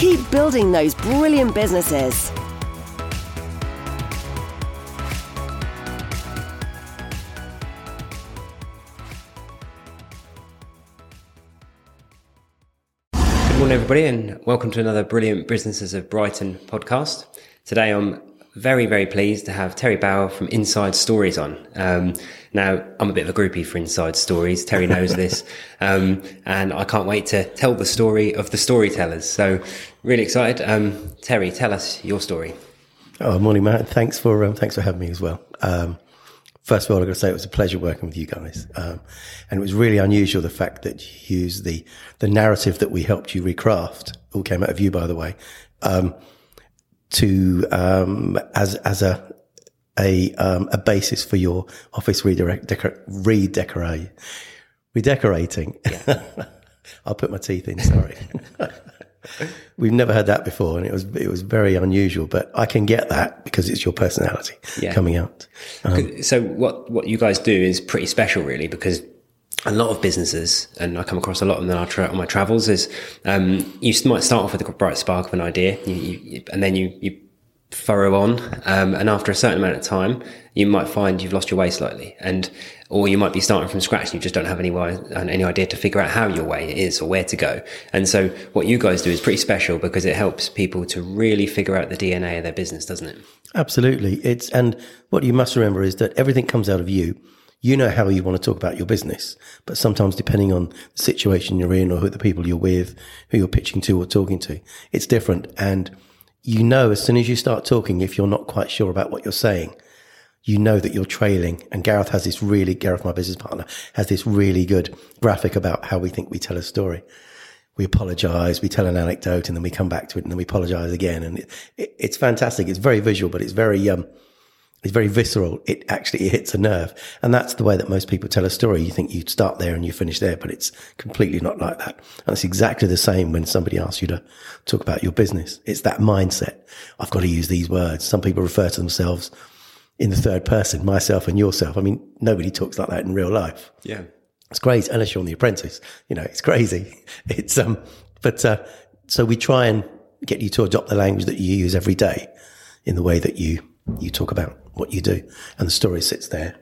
Keep building those brilliant businesses. Good morning, everybody, and welcome to another Brilliant Businesses of Brighton podcast. Today, I'm very, very pleased to have Terry Bower from Inside Stories on. Um, now, I'm a bit of a groupie for Inside Stories. Terry knows this. Um, and I can't wait to tell the story of the storytellers. So, really excited. Um, Terry, tell us your story. Oh, morning, Matt. Thanks for um, thanks for having me as well. Um, first of all, I've got to say it was a pleasure working with you guys, um, and it was really unusual the fact that you used the the narrative that we helped you recraft. All came out of you, by the way, um, to um, as as a a um, a basis for your office redirect decor- redecorate redecorating. I'll put my teeth in. Sorry. We've never heard that before, and it was it was very unusual. But I can get that because it's your personality Yeah. coming out. so, what, what you guys do is pretty special, really, because a lot of businesses, and I come across a lot of them on, tra- on my travels, is um, you might start off with a bright spark of an idea, you, you, and then you, you furrow on, um, and after a certain amount of time, you might find you've lost your way slightly, and or you might be starting from scratch and you just don't have any way, any idea to figure out how your way is or where to go. And so, what you guys do is pretty special because it helps people to really figure out the DNA of their business, doesn't it? Absolutely. It's, and what you must remember is that everything comes out of you. You know how you want to talk about your business, but sometimes depending on the situation you're in or who the people you're with, who you're pitching to or talking to, it's different. And you know, as soon as you start talking, if you're not quite sure about what you're saying, you know that you're trailing. And Gareth has this really, Gareth, my business partner, has this really good graphic about how we think we tell a story. We apologize, we tell an anecdote, and then we come back to it, and then we apologize again. And it, it, it's fantastic. It's very visual, but it's very, um, it's very visceral. It actually hits a nerve. And that's the way that most people tell a story. You think you start there and you finish there, but it's completely not like that. And it's exactly the same when somebody asks you to talk about your business. It's that mindset. I've got to use these words. Some people refer to themselves in the third person, myself and yourself. I mean, nobody talks like that in real life. Yeah. It's crazy, unless you're on The Apprentice. You know, it's crazy. It's um, but uh, so we try and get you to adopt the language that you use every day in the way that you you talk about what you do, and the story sits there,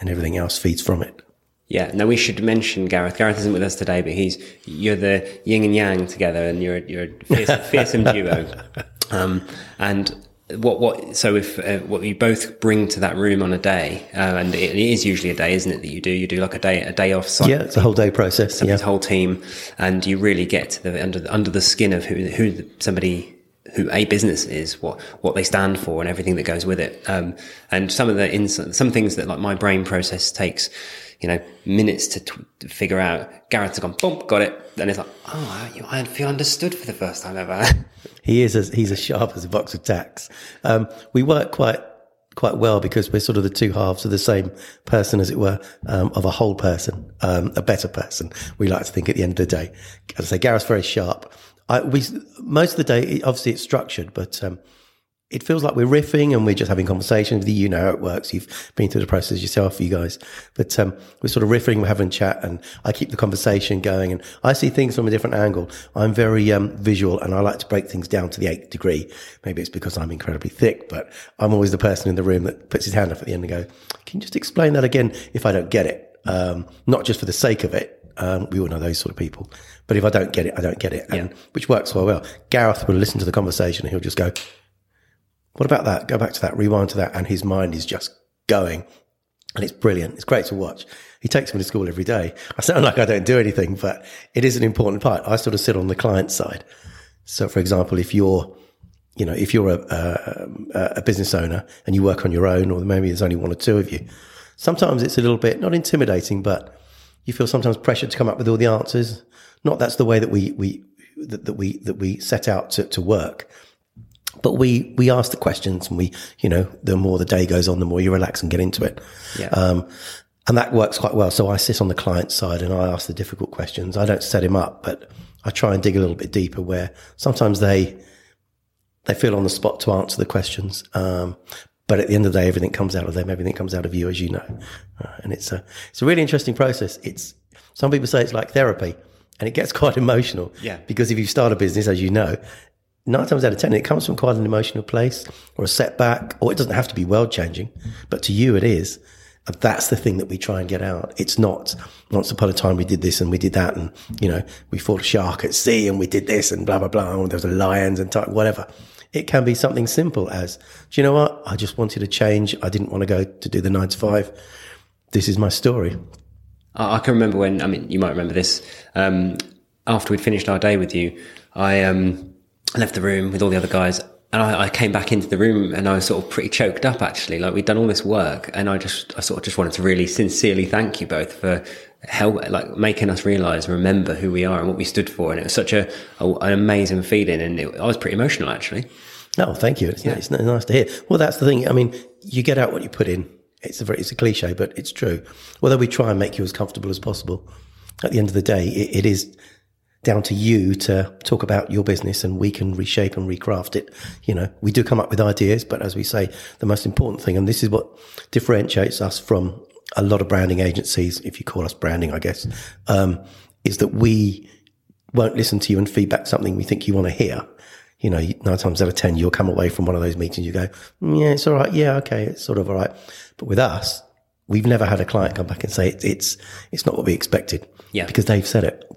and everything else feeds from it. Yeah. Now we should mention Gareth. Gareth isn't with us today, but he's you're the yin and yang together, and you're you're a fearsome, fearsome duo. Um, and what what so if uh, what you both bring to that room on a day, uh, and it is usually a day, isn't it? That you do you do like a day a day off site. Yeah, it's a whole day process. Yeah, whole team, and you really get to the under the, under the skin of who who somebody who a business is, what what they stand for, and everything that goes with it. Um, and some of the ins- some things that like my brain process takes, you know, minutes to, t- to figure out. Gareth's gone, boom, got it. Then it's like, oh, I feel understood for the first time ever. he is as he's as sharp as a box of tacks. Um, we work quite quite well because we're sort of the two halves of the same person, as it were, um, of a whole person, um, a better person. We like to think at the end of the day. As I say, Gareth's very sharp. I, we most of the day, obviously, it's structured, but um, it feels like we're riffing and we're just having conversations. You know how it works. You've been through the process yourself, you guys. But um, we're sort of riffing, we're having chat, and I keep the conversation going. And I see things from a different angle. I'm very um, visual, and I like to break things down to the eighth degree. Maybe it's because I'm incredibly thick, but I'm always the person in the room that puts his hand up at the end and go, "Can you just explain that again?" If I don't get it, um, not just for the sake of it. Um, we all know those sort of people. But if I don't get it, I don't get it, and, which works well. Well, Gareth will listen to the conversation and he'll just go, what about that? Go back to that, rewind to that. And his mind is just going. And it's brilliant. It's great to watch. He takes me to school every day. I sound like I don't do anything, but it is an important part. I sort of sit on the client side. So, for example, if you're, you know, if you're a, a, a business owner and you work on your own, or maybe there's only one or two of you, sometimes it's a little bit not intimidating, but you feel sometimes pressured to come up with all the answers. Not that's the way that we we that, that we that we set out to, to work. But we we ask the questions, and we you know the more the day goes on, the more you relax and get into it. Yeah. Um, and that works quite well. So I sit on the client side and I ask the difficult questions. I don't set him up, but I try and dig a little bit deeper where sometimes they they feel on the spot to answer the questions. Um, but at the end of the day, everything comes out of them. Everything comes out of you, as you know. Uh, and it's a, it's a really interesting process. It's, some people say it's like therapy and it gets quite emotional. Yeah. Because if you start a business, as you know, nine times out of 10, it comes from quite an emotional place or a setback, or it doesn't have to be world changing, but to you it is. And that's the thing that we try and get out. It's not once upon a time we did this and we did that and, you know, we fought a shark at sea and we did this and blah, blah, blah. And there was a lions and type, whatever. It can be something simple as, do you know what? I just wanted to change. I didn't want to go to do the nine to five. This is my story. I, can remember when, I mean, you might remember this. Um, after we'd finished our day with you, I um, left the room with all the other guys and I, I, came back into the room and I was sort of pretty choked up actually. Like we'd done all this work and I just, I sort of just wanted to really sincerely thank you both for help, like making us realize and remember who we are and what we stood for. And it was such a, a an amazing feeling. And it, I was pretty emotional actually. No, thank you. It's, yeah. it's nice to hear. Well, that's the thing. I mean, you get out what you put in. It's a very, it's a cliche, but it's true. Although we try and make you as comfortable as possible, at the end of the day, it, it is down to you to talk about your business and we can reshape and recraft it. You know, we do come up with ideas, but as we say, the most important thing, and this is what differentiates us from a lot of branding agencies, if you call us branding, I guess, um, is that we won't listen to you and feedback something we think you want to hear. You know, nine times out of 10, you'll come away from one of those meetings, you go, mm, yeah, it's all right. Yeah. Okay. It's sort of all right. But with us, we've never had a client come back and say it's, it's not what we expected. Yeah. Because they've said it.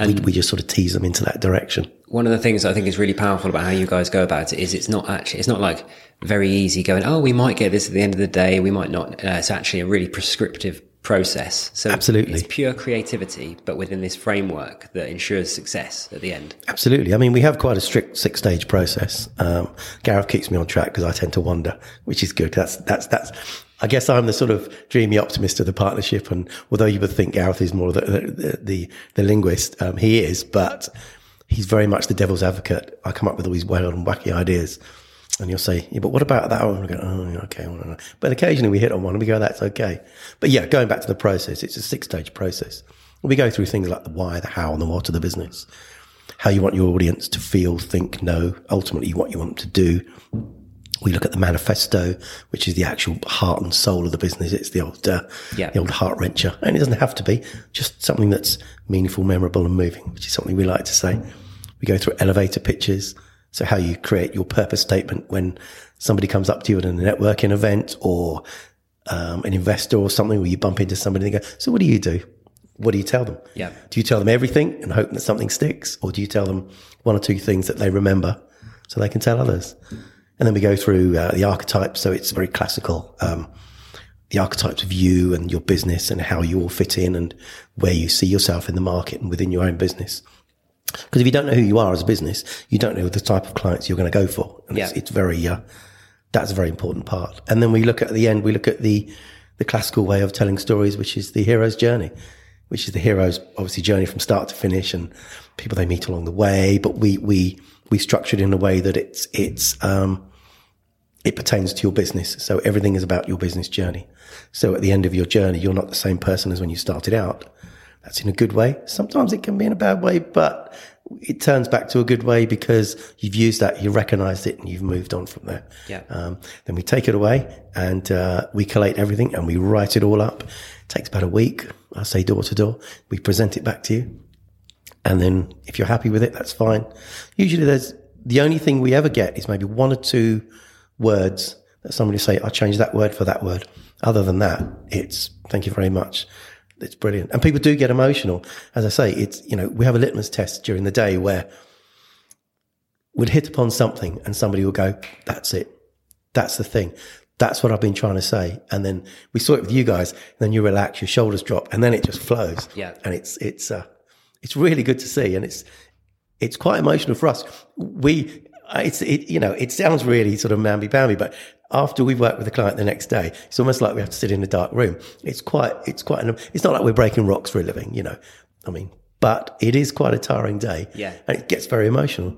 And we, we just sort of tease them into that direction. One of the things I think is really powerful about how you guys go about it is it's not actually, it's not like very easy going, oh, we might get this at the end of the day. We might not. Uh, it's actually a really prescriptive process. So absolutely, it's pure creativity, but within this framework that ensures success at the end. Absolutely. I mean, we have quite a strict six stage process. Um, Gareth keeps me on track because I tend to wander, which is good. That's that's that's. I guess I'm the sort of dreamy optimist of the partnership, and although you would think Gareth is more the the the, the linguist, um, he is, but he's very much the devil's advocate. I come up with all these wild and wacky ideas and you'll say, yeah, but what about that one? We go, oh, okay. But occasionally we hit on one and we go, that's okay. But yeah, going back to the process, it's a six stage process. We go through things like the why, the how, and the what of the business. How you want your audience to feel, think, know, ultimately what you want them to do. We look at the manifesto, which is the actual heart and soul of the business. It's the old, uh, yeah. the old heart wrencher. And it doesn't have to be just something that's meaningful, memorable and moving, which is something we like to say. We go through elevator pitches so how you create your purpose statement when somebody comes up to you at a networking event or um, an investor or something where you bump into somebody and they go, so what do you do? What do you tell them? Yeah. Do you tell them everything and hope that something sticks? Or do you tell them one or two things that they remember so they can tell others? And then we go through uh, the archetypes. So it's very classical. Um, the archetypes of you and your business and how you all fit in and where you see yourself in the market and within your own business. Because if you don't know who you are as a business, you don't know the type of clients you're going to go for. And yeah. it's, it's very, uh, that's a very important part. And then we look at the end, we look at the, the classical way of telling stories, which is the hero's journey, which is the hero's obviously journey from start to finish and people they meet along the way. But we, we, we structure it in a way that it's, it's, um, it pertains to your business. So everything is about your business journey. So at the end of your journey, you're not the same person as when you started out that's in a good way. Sometimes it can be in a bad way, but it turns back to a good way because you've used that, you recognized it, and you've moved on from there. Yeah. Um, then we take it away and uh, we collate everything and we write it all up. It takes about a week. I say door to door. We present it back to you, and then if you're happy with it, that's fine. Usually, there's the only thing we ever get is maybe one or two words that somebody say, "I changed that word for that word." Other than that, it's thank you very much it's brilliant. And people do get emotional. As I say, it's, you know, we have a litmus test during the day where we'd hit upon something and somebody will go, that's it. That's the thing. That's what I've been trying to say. And then we saw it with you guys. And then you relax, your shoulders drop, and then it just flows. Yeah. And it's, it's, uh, it's really good to see. And it's, it's quite emotional for us. We, Uh, it's, it, you know, it sounds really sort of mamby-pamby, but after we've worked with the client the next day, it's almost like we have to sit in a dark room. It's quite, it's quite, an, it's not like we're breaking rocks for a living, you know. I mean, but it is quite a tiring day. Yeah. And it gets very emotional,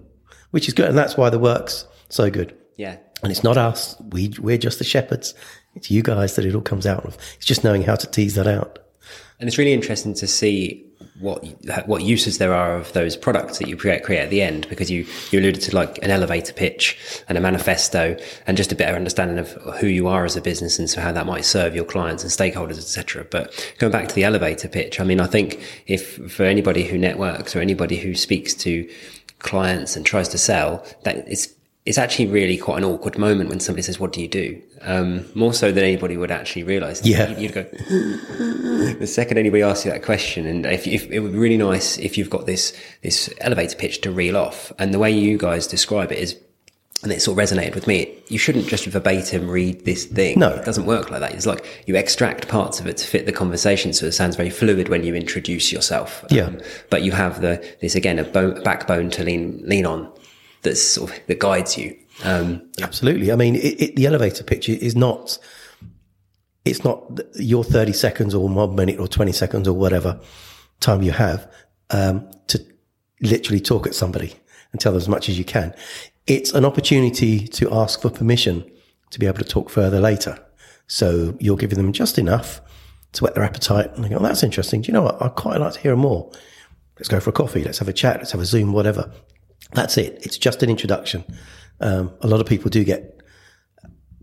which is good. And that's why the work's so good. Yeah. And it's not us. We, we're just the shepherds. It's you guys that it all comes out of. It's just knowing how to tease that out. And it's really interesting to see what what uses there are of those products that you create, create at the end because you you alluded to like an elevator pitch and a manifesto and just a better understanding of who you are as a business and so how that might serve your clients and stakeholders etc but going back to the elevator pitch i mean i think if for anybody who networks or anybody who speaks to clients and tries to sell that it's it's actually really quite an awkward moment when somebody says, "What do you do?" Um, more so than anybody would actually realise. Yeah, you'd go the second anybody asks you that question, and if, if, it would be really nice if you've got this this elevator pitch to reel off, and the way you guys describe it is. And it sort of resonated with me. You shouldn't just verbatim read this thing. No. It doesn't work like that. It's like you extract parts of it to fit the conversation. So it sounds very fluid when you introduce yourself. Yeah. Um, but you have the, this again, a, bone, a backbone to lean, lean on that's sort of, that guides you. Um, Absolutely. I mean, it, it, the elevator pitch is not, it's not your 30 seconds or one minute or 20 seconds or whatever time you have, um, to literally talk at somebody and tell them as much as you can. It's an opportunity to ask for permission to be able to talk further later. So you're giving them just enough to whet their appetite. And they go, oh, that's interesting. Do you know what? I'd quite like to hear more. Let's go for a coffee. Let's have a chat. Let's have a Zoom, whatever. That's it. It's just an introduction. Um, a lot of people do get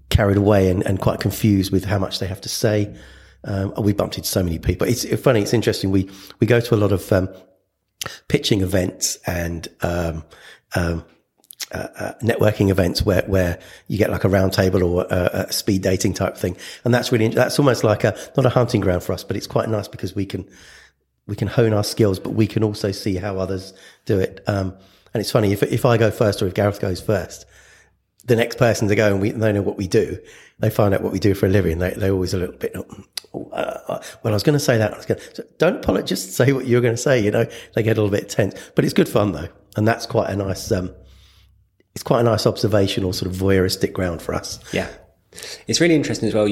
carried away and, and, quite confused with how much they have to say. Um, we bumped into so many people. It's funny. It's interesting. We, we go to a lot of, um, pitching events and, um, um, uh, uh, networking events where, where you get like a round table or a, a, speed dating type thing. And that's really, that's almost like a, not a hunting ground for us, but it's quite nice because we can, we can hone our skills, but we can also see how others do it. And it's funny if if I go first or if Gareth goes first, the next person to go and we they know what we do. They find out what we do for a living. They they're always a little bit. Oh, uh, uh well, I was going to say that. I was going so don't apologize. Just say what you're going to say. You know, they get a little bit tense, but it's good fun though, and that's quite a nice. Um, it's quite a nice observational sort of voyeuristic ground for us. Yeah. It's really interesting as well.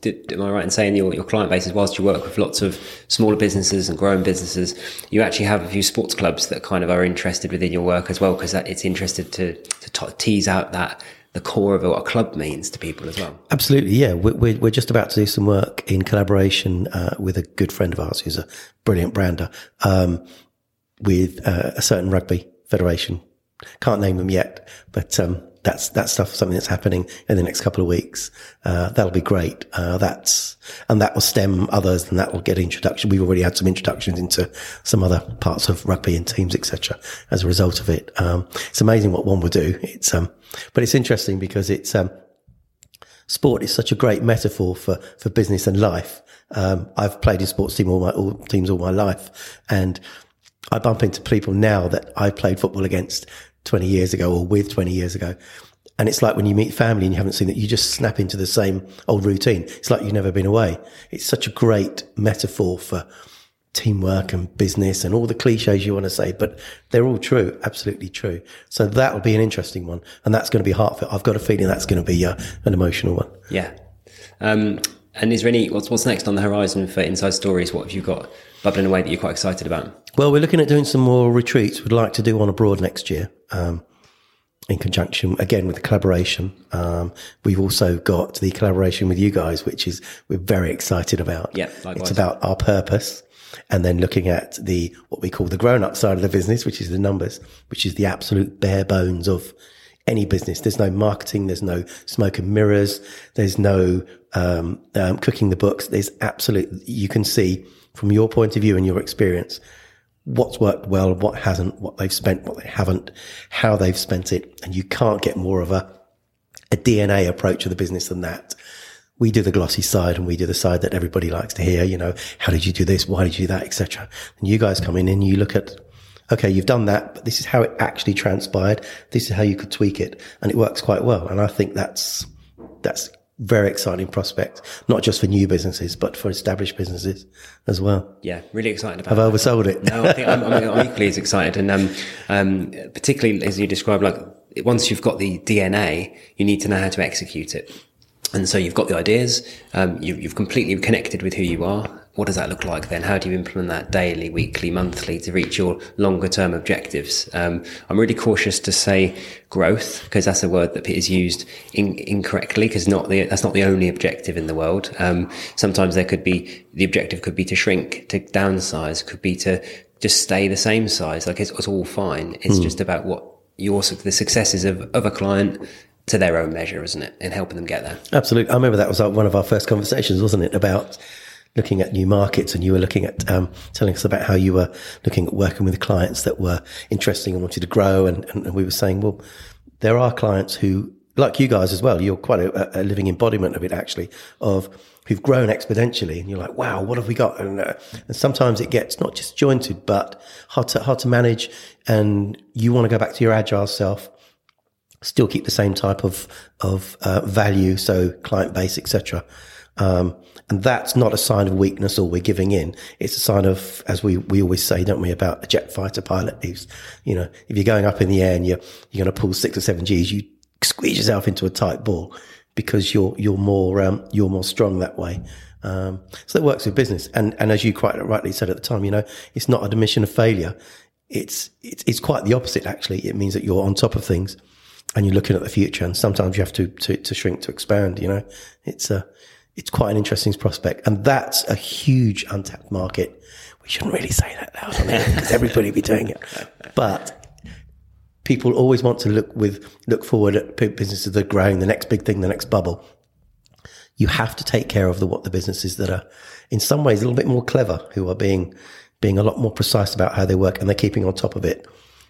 Did, am I right in saying your, your client base is whilst you work with lots of smaller businesses and growing businesses, you actually have a few sports clubs that kind of are interested within your work as well because it's interested to, to t- tease out that the core of what a club means to people as well. Absolutely, yeah. We're, we're just about to do some work in collaboration uh, with a good friend of ours who's a brilliant brander um, with uh, a certain rugby federation. Can't name them yet, but um, that's that stuff something that's happening in the next couple of weeks. Uh, that'll be great. Uh, that's and that will stem others, and that will get introduction. We've already had some introductions into some other parts of rugby and teams, etc. As a result of it, um, it's amazing what one will do. It's um, but it's interesting because it's um, sport is such a great metaphor for for business and life. Um, I've played in sports team all my all teams all my life, and I bump into people now that I played football against 20 years ago or with 20 years ago. And it's like when you meet family and you haven't seen that, you just snap into the same old routine. It's like you've never been away. It's such a great metaphor for teamwork and business and all the cliches you want to say, but they're all true, absolutely true. So that'll be an interesting one. And that's going to be heartfelt. I've got a feeling that's going to be uh, an emotional one. Yeah. Um, and is there any, what's, what's next on the horizon for Inside Stories? What have you got bubbling away that you're quite excited about? Well, we're looking at doing some more retreats. We'd like to do one abroad next year. Um, in conjunction again with the collaboration. Um, we've also got the collaboration with you guys, which is we're very excited about. Yeah, likewise. it's about our purpose, and then looking at the what we call the grown-up side of the business, which is the numbers, which is the absolute bare bones of any business. There's no marketing. There's no smoke and mirrors. There's no um, um, cooking the books. There's absolute. You can see from your point of view and your experience what's worked well, what hasn't, what they've spent, what they haven't, how they've spent it. And you can't get more of a, a DNA approach of the business than that. We do the glossy side and we do the side that everybody likes to hear, you know, how did you do this? Why did you do that? Etc. And you guys come in and you look at, okay, you've done that, but this is how it actually transpired. This is how you could tweak it. And it works quite well. And I think that's, that's very exciting prospect, not just for new businesses, but for established businesses as well. Yeah, really excited about. Have I oversold it? no, I think I'm, I'm, equally as excited, and um, um, particularly as you described, like once you've got the DNA, you need to know how to execute it. And so you've got the ideas, um, you, have completely connected with who you are, what does that look like then? How do you implement that daily, weekly, monthly to reach your longer term objectives? Um, I'm really cautious to say growth because that's a word that is used in, incorrectly because not the, that's not the only objective in the world. Um, sometimes there could be, the objective could be to shrink, to downsize, could be to just stay the same size. Like it's, it's all fine. It's mm. just about what your, the successes of, of a client to their own measure, isn't it? And helping them get there. Absolutely. I remember that was one of our first conversations, wasn't it? About looking at new markets and you were looking at um, telling us about how you were looking at working with clients that were interesting and wanted to grow. And, and we were saying, well, there are clients who, like you guys as well, you're quite a, a living embodiment of it actually, of who've grown exponentially. And you're like, wow, what have we got? And, uh, and sometimes it gets not just jointed, but hard to, hard to manage. And you want to go back to your agile self still keep the same type of of uh, value, so client base, etc. Um, and that's not a sign of weakness or we're giving in. It's a sign of, as we, we always say, don't we, about a jet fighter pilot who's, you know, if you're going up in the air and you're, you're going to pull six or seven G's, you squeeze yourself into a tight ball because you're, you're more, um, you're more strong that way. Um, so that works with business. And, and as you quite rightly said at the time, you know, it's not a admission of failure. It's, it's, it's quite the opposite, actually. It means that you're on top of things and you're looking at the future and sometimes you have to, to, to shrink to expand, you know, it's a, it's quite an interesting prospect. And that's a huge untapped market. We shouldn't really say that loud because everybody will be doing it. But people always want to look with, look forward at businesses that are growing, the next big thing, the next bubble. You have to take care of the, what the businesses that are in some ways a little bit more clever, who are being, being a lot more precise about how they work and they're keeping on top of it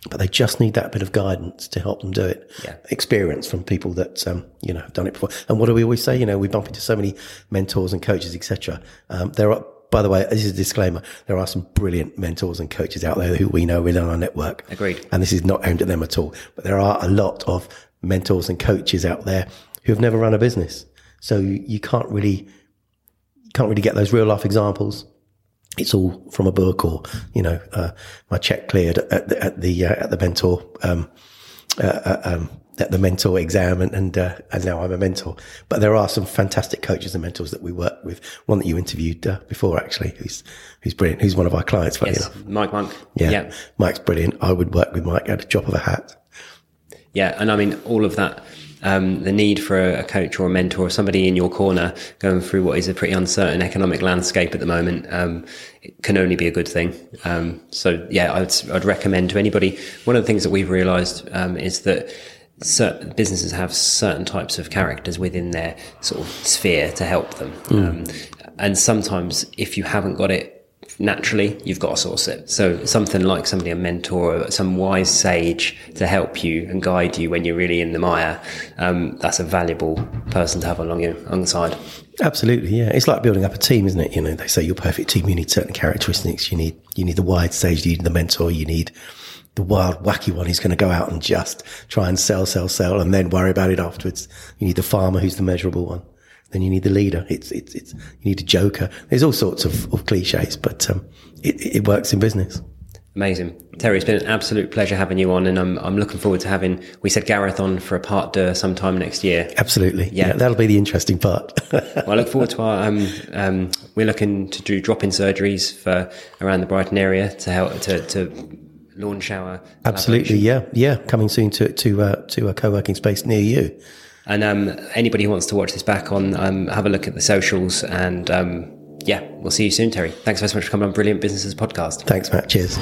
but they just need that bit of guidance to help them do it. Yeah. Experience from people that um, you know have done it before. And what do we always say? You know, we bump into so many mentors and coaches, etc. Um, there are, by the way, this is a disclaimer. There are some brilliant mentors and coaches out there who we know within our network. Agreed. And this is not aimed at them at all. But there are a lot of mentors and coaches out there who have never run a business, so you, you can't really you can't really get those real life examples it's all from a book or, you know, uh, my check cleared at the, at the, uh, at the mentor, um, uh, uh um, at the mentor exam and, and, uh, and now I'm a mentor. But there are some fantastic coaches and mentors that we work with. One that you interviewed uh, before actually, who's, who's brilliant, who's one of our clients, funny yes, enough. Mike Monk. Yeah, yeah. Mike's brilliant. I would work with Mike at a drop of a hat. Yeah. And I mean, all of that um, the need for a, a, coach or a mentor or somebody in your corner going through what is a pretty uncertain economic landscape at the moment um, can only be a good thing. Um, so yeah, I'd, I'd, recommend to anybody. One of the things that we've realised um, is that certain businesses have certain types of characters within their sort of sphere to help them. Mm. and sometimes if you haven't got it naturally, you've got to source it. So something like somebody, a mentor, or some wise sage to help you and guide you when you're really in the mire, um, that's a valuable person to have along your alongside. Absolutely, yeah. It's like building up a team, isn't it? You know, they say your perfect team, you need certain characteristics. You need you need the wise sage, you need the mentor, you need the wild, wacky one who's going to go out and just try and sell, sell, sell, and then worry about it afterwards. You need the farmer who's the measurable one. Then you need the leader. It's, it's, it's, you need a joker. There's all sorts of, of cliches, but, um, it, it works in business. Amazing. Terry, it's been an absolute pleasure having you on, and I'm, I'm looking forward to having, we said Gareth on for a part deux sometime next year. Absolutely. Yeah. yeah that'll be the interesting part. well, I look forward to our, um, um, we're looking to do drop in surgeries for around the Brighton area to help, to, to launch our. Absolutely. Yeah. Yeah. Coming soon to, to, uh, to a co working space near you. And um, anybody who wants to watch this back on, um, have a look at the socials. And um, yeah, we'll see you soon, Terry. Thanks very much for coming on Brilliant Businesses podcast. Thanks, Matt. Cheers.